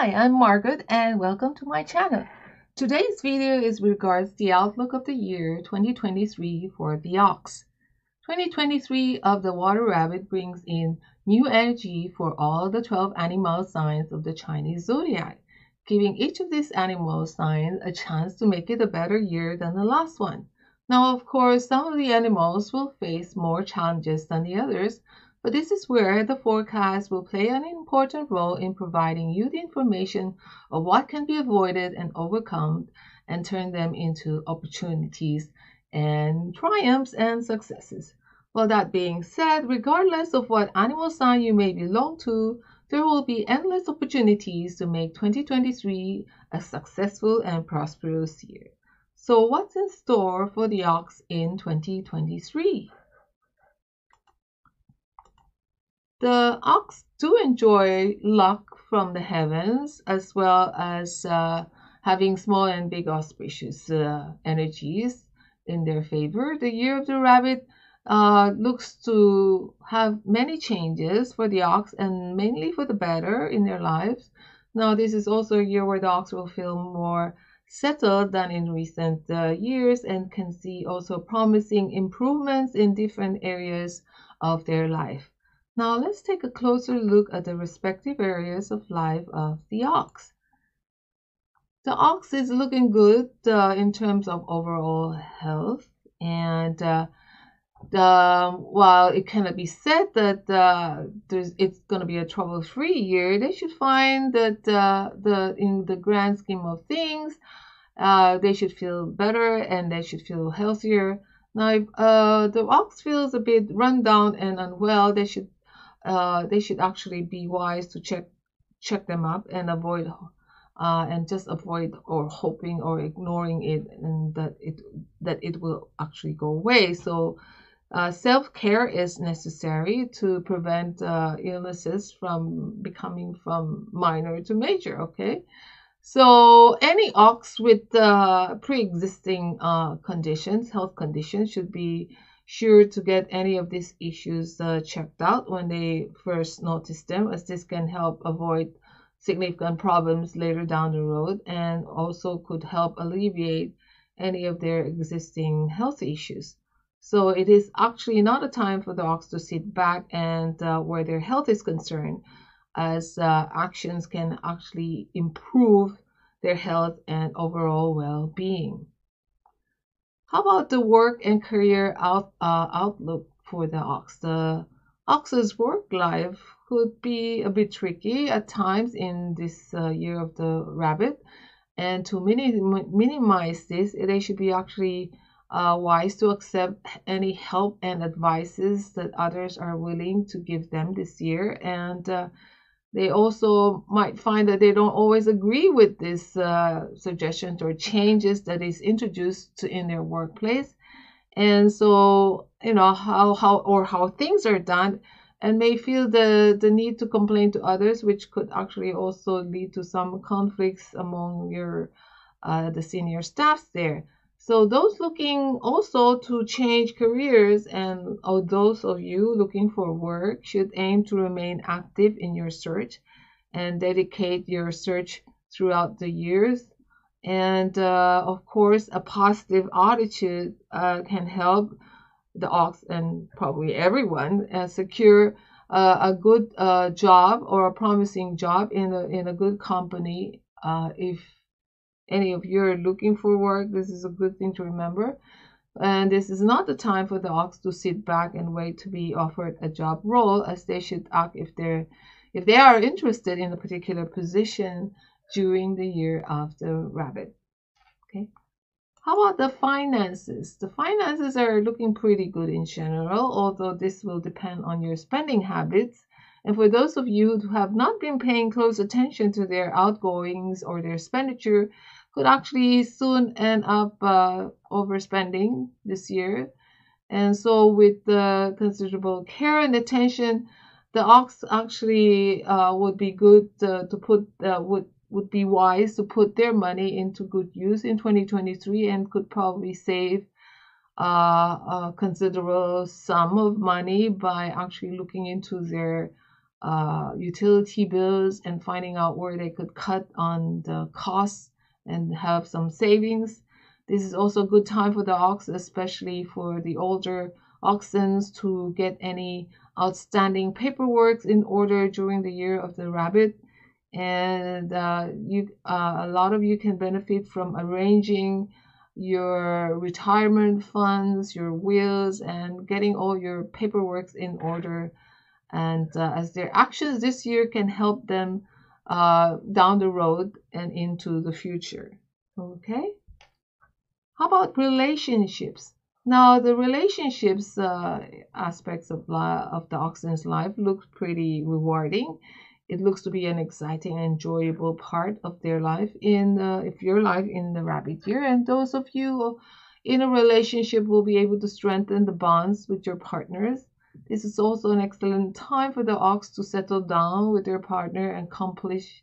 Hi, I'm Margaret and welcome to my channel. Today's video is regards the outlook of the year 2023 for the ox. 2023 of the water rabbit brings in new energy for all the 12 animal signs of the Chinese zodiac, giving each of these animal signs a chance to make it a better year than the last one. Now, of course, some of the animals will face more challenges than the others, but this is where the forecast will play an important role in providing you the information of what can be avoided and overcome and turn them into opportunities and triumphs and successes. Well, that being said, regardless of what animal sign you may belong to, there will be endless opportunities to make 2023 a successful and prosperous year. So, what's in store for the ox in 2023? The ox do enjoy luck from the heavens as well as uh, having small and big auspicious uh, energies in their favor. The year of the rabbit uh, looks to have many changes for the ox and mainly for the better in their lives. Now, this is also a year where the ox will feel more settled than in recent uh, years and can see also promising improvements in different areas of their life. Now let's take a closer look at the respective areas of life of the ox. The ox is looking good uh, in terms of overall health and uh, the, while it cannot be said that uh, it's going to be a trouble-free year, they should find that uh, the in the grand scheme of things, uh, they should feel better and they should feel healthier. Now, if uh, the ox feels a bit run down and unwell, they should uh, they should actually be wise to check check them up and avoid uh, and just avoid or hoping or ignoring it and that it that it will actually go away. So uh, self-care is necessary to prevent uh, illnesses from becoming from minor to major okay? So any ox with uh, pre-existing uh, conditions health conditions should be sure to get any of these issues uh, checked out when they first notice them, as this can help avoid significant problems later down the road and also could help alleviate any of their existing health issues. So it is actually not a time for dogs to sit back and uh, where their health is concerned, as uh, actions can actually improve their health and overall well-being. How about the work and career out, uh, outlook for the ox? The ox's work life could be a bit tricky at times in this uh, year of the rabbit. And to minim minimize this, they should be actually uh, wise to accept any help and advices that others are willing to give them this year. And uh, they also might find that they don't always agree with these uh, suggestions or changes that is introduced in their workplace. And so you know how how or how things are done and may feel the the need to complain to others which could actually also lead to some conflicts among your uh, the senior staffs there so those looking also to change careers and or those of you looking for work should aim to remain active in your search and dedicate your search throughout the years. And uh, of course, a positive attitude uh, can help the ox and probably everyone uh, secure uh, a good uh, job or a promising job in a, in a good company uh, if any of you are looking for work, this is a good thing to remember. And this is not the time for the ox to sit back and wait to be offered a job role, as they should act if they're if they are interested in a particular position during the year of the rabbit. Okay. How about the finances? The finances are looking pretty good in general, although this will depend on your spending habits. And for those of you who have not been paying close attention to their outgoings or their expenditure, could actually soon end up uh, overspending this year. And so, with the considerable care and attention, the ox actually uh, would be good to, put uh, would would be wise to put their money into good use in 2023 and could probably save uh, a considerable sum of money by actually looking into their uh, utility bills and finding out where they could cut on the costs and have some savings. This is also a good time for the ox, especially for the older oxen to get any outstanding paperwork in order during the year of the rabbit. And uh, you, uh, a lot of you can benefit from arranging your retirement funds, your wills, and getting all your paperwork in order. And uh, as their actions this year can help them uh, down the road and into the future. Okay. How about relationships? Now, the relationships uh, aspects of, of the oxen's life looks pretty rewarding it looks to be an exciting and enjoyable part of their life in uh, if your life in the rabbit year and those of you in a relationship will be able to strengthen the bonds with your partners this is also an excellent time for the ox to settle down with their partner and accomplish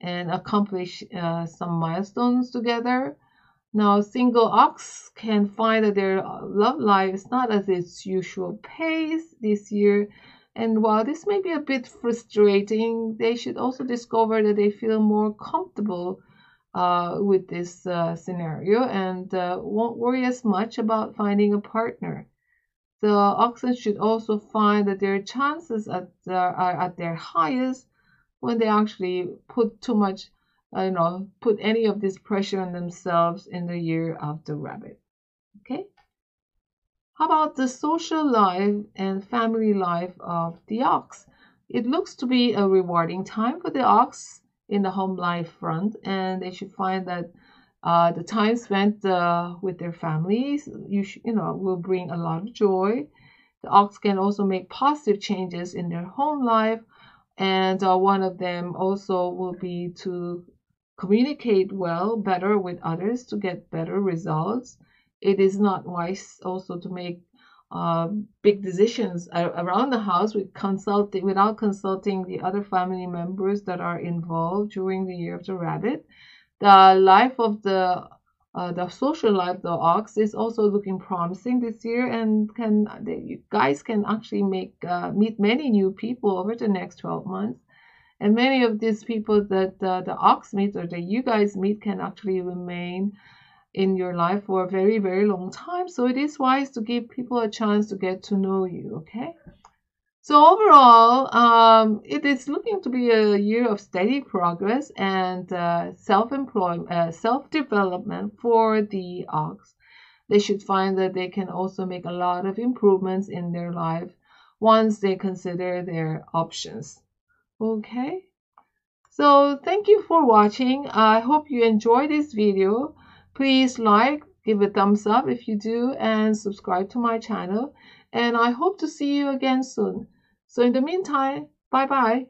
and accomplish uh, some milestones together now single ox can find that their love life is not at its usual pace this year and while this may be a bit frustrating, they should also discover that they feel more comfortable uh, with this uh, scenario and uh, won't worry as much about finding a partner. The oxen should also find that their chances at, are at their highest when they actually put too much, you know, put any of this pressure on themselves in the year of the rabbit. Okay. How about the social life and family life of the ox? It looks to be a rewarding time for the ox in the home life front, and they should find that uh, the time spent uh, with their families, you, sh- you know, will bring a lot of joy. The ox can also make positive changes in their home life, and uh, one of them also will be to communicate well, better with others to get better results it is not wise also to make uh, big decisions around the house with consulting without consulting the other family members that are involved during the year of the rabbit. The life of the uh, the social life the ox is also looking promising this year, and can you guys can actually make uh, meet many new people over the next 12 months. And many of these people that uh, the ox meets or that you guys meet can actually remain in your life for a very, very long time. So it is wise to give people a chance to get to know you, okay? So overall, um, it is looking to be a year of steady progress and uh, self-employment, uh, self-development for the ox. They should find that they can also make a lot of improvements in their life once they consider their options. Okay. So thank you for watching. I hope you enjoyed this video. Please like, give a thumbs up if you do, and subscribe to my channel. And I hope to see you again soon. So in the meantime, bye bye.